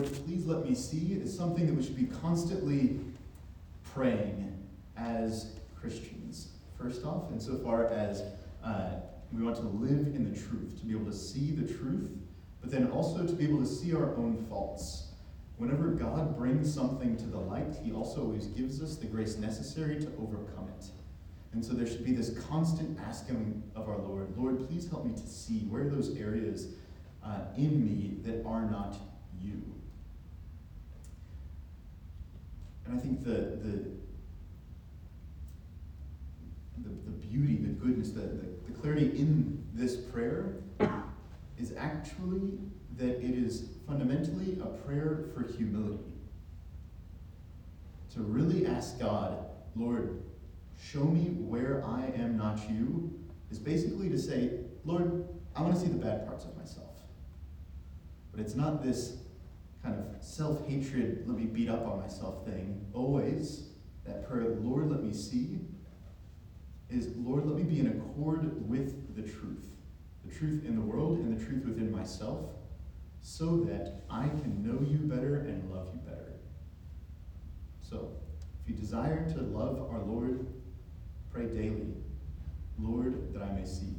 please let me see is something that we should be constantly praying as Christians. First off, insofar as uh, we want to live in the truth, to be able to see the truth, but then also to be able to see our own faults. Whenever God brings something to the light, He also always gives us the grace necessary to overcome it. And so there should be this constant asking of our Lord Lord, please help me to see where are those areas uh, in me that are not you. And I think the, the, the, the beauty, the goodness, the, the, the clarity in this prayer is actually that it is fundamentally a prayer for humility. To really ask God, Lord, show me where I am not you, is basically to say, Lord, I want to see the bad parts of myself. But it's not this kind of self hatred, let me beat up on myself thing. Always, that prayer, Lord, let me see, is Lord, let me be in accord with the truth. The truth in the world and the truth within myself, so that I can know you better and love you better. So, if you desire to love our Lord, pray daily, Lord, that I may see.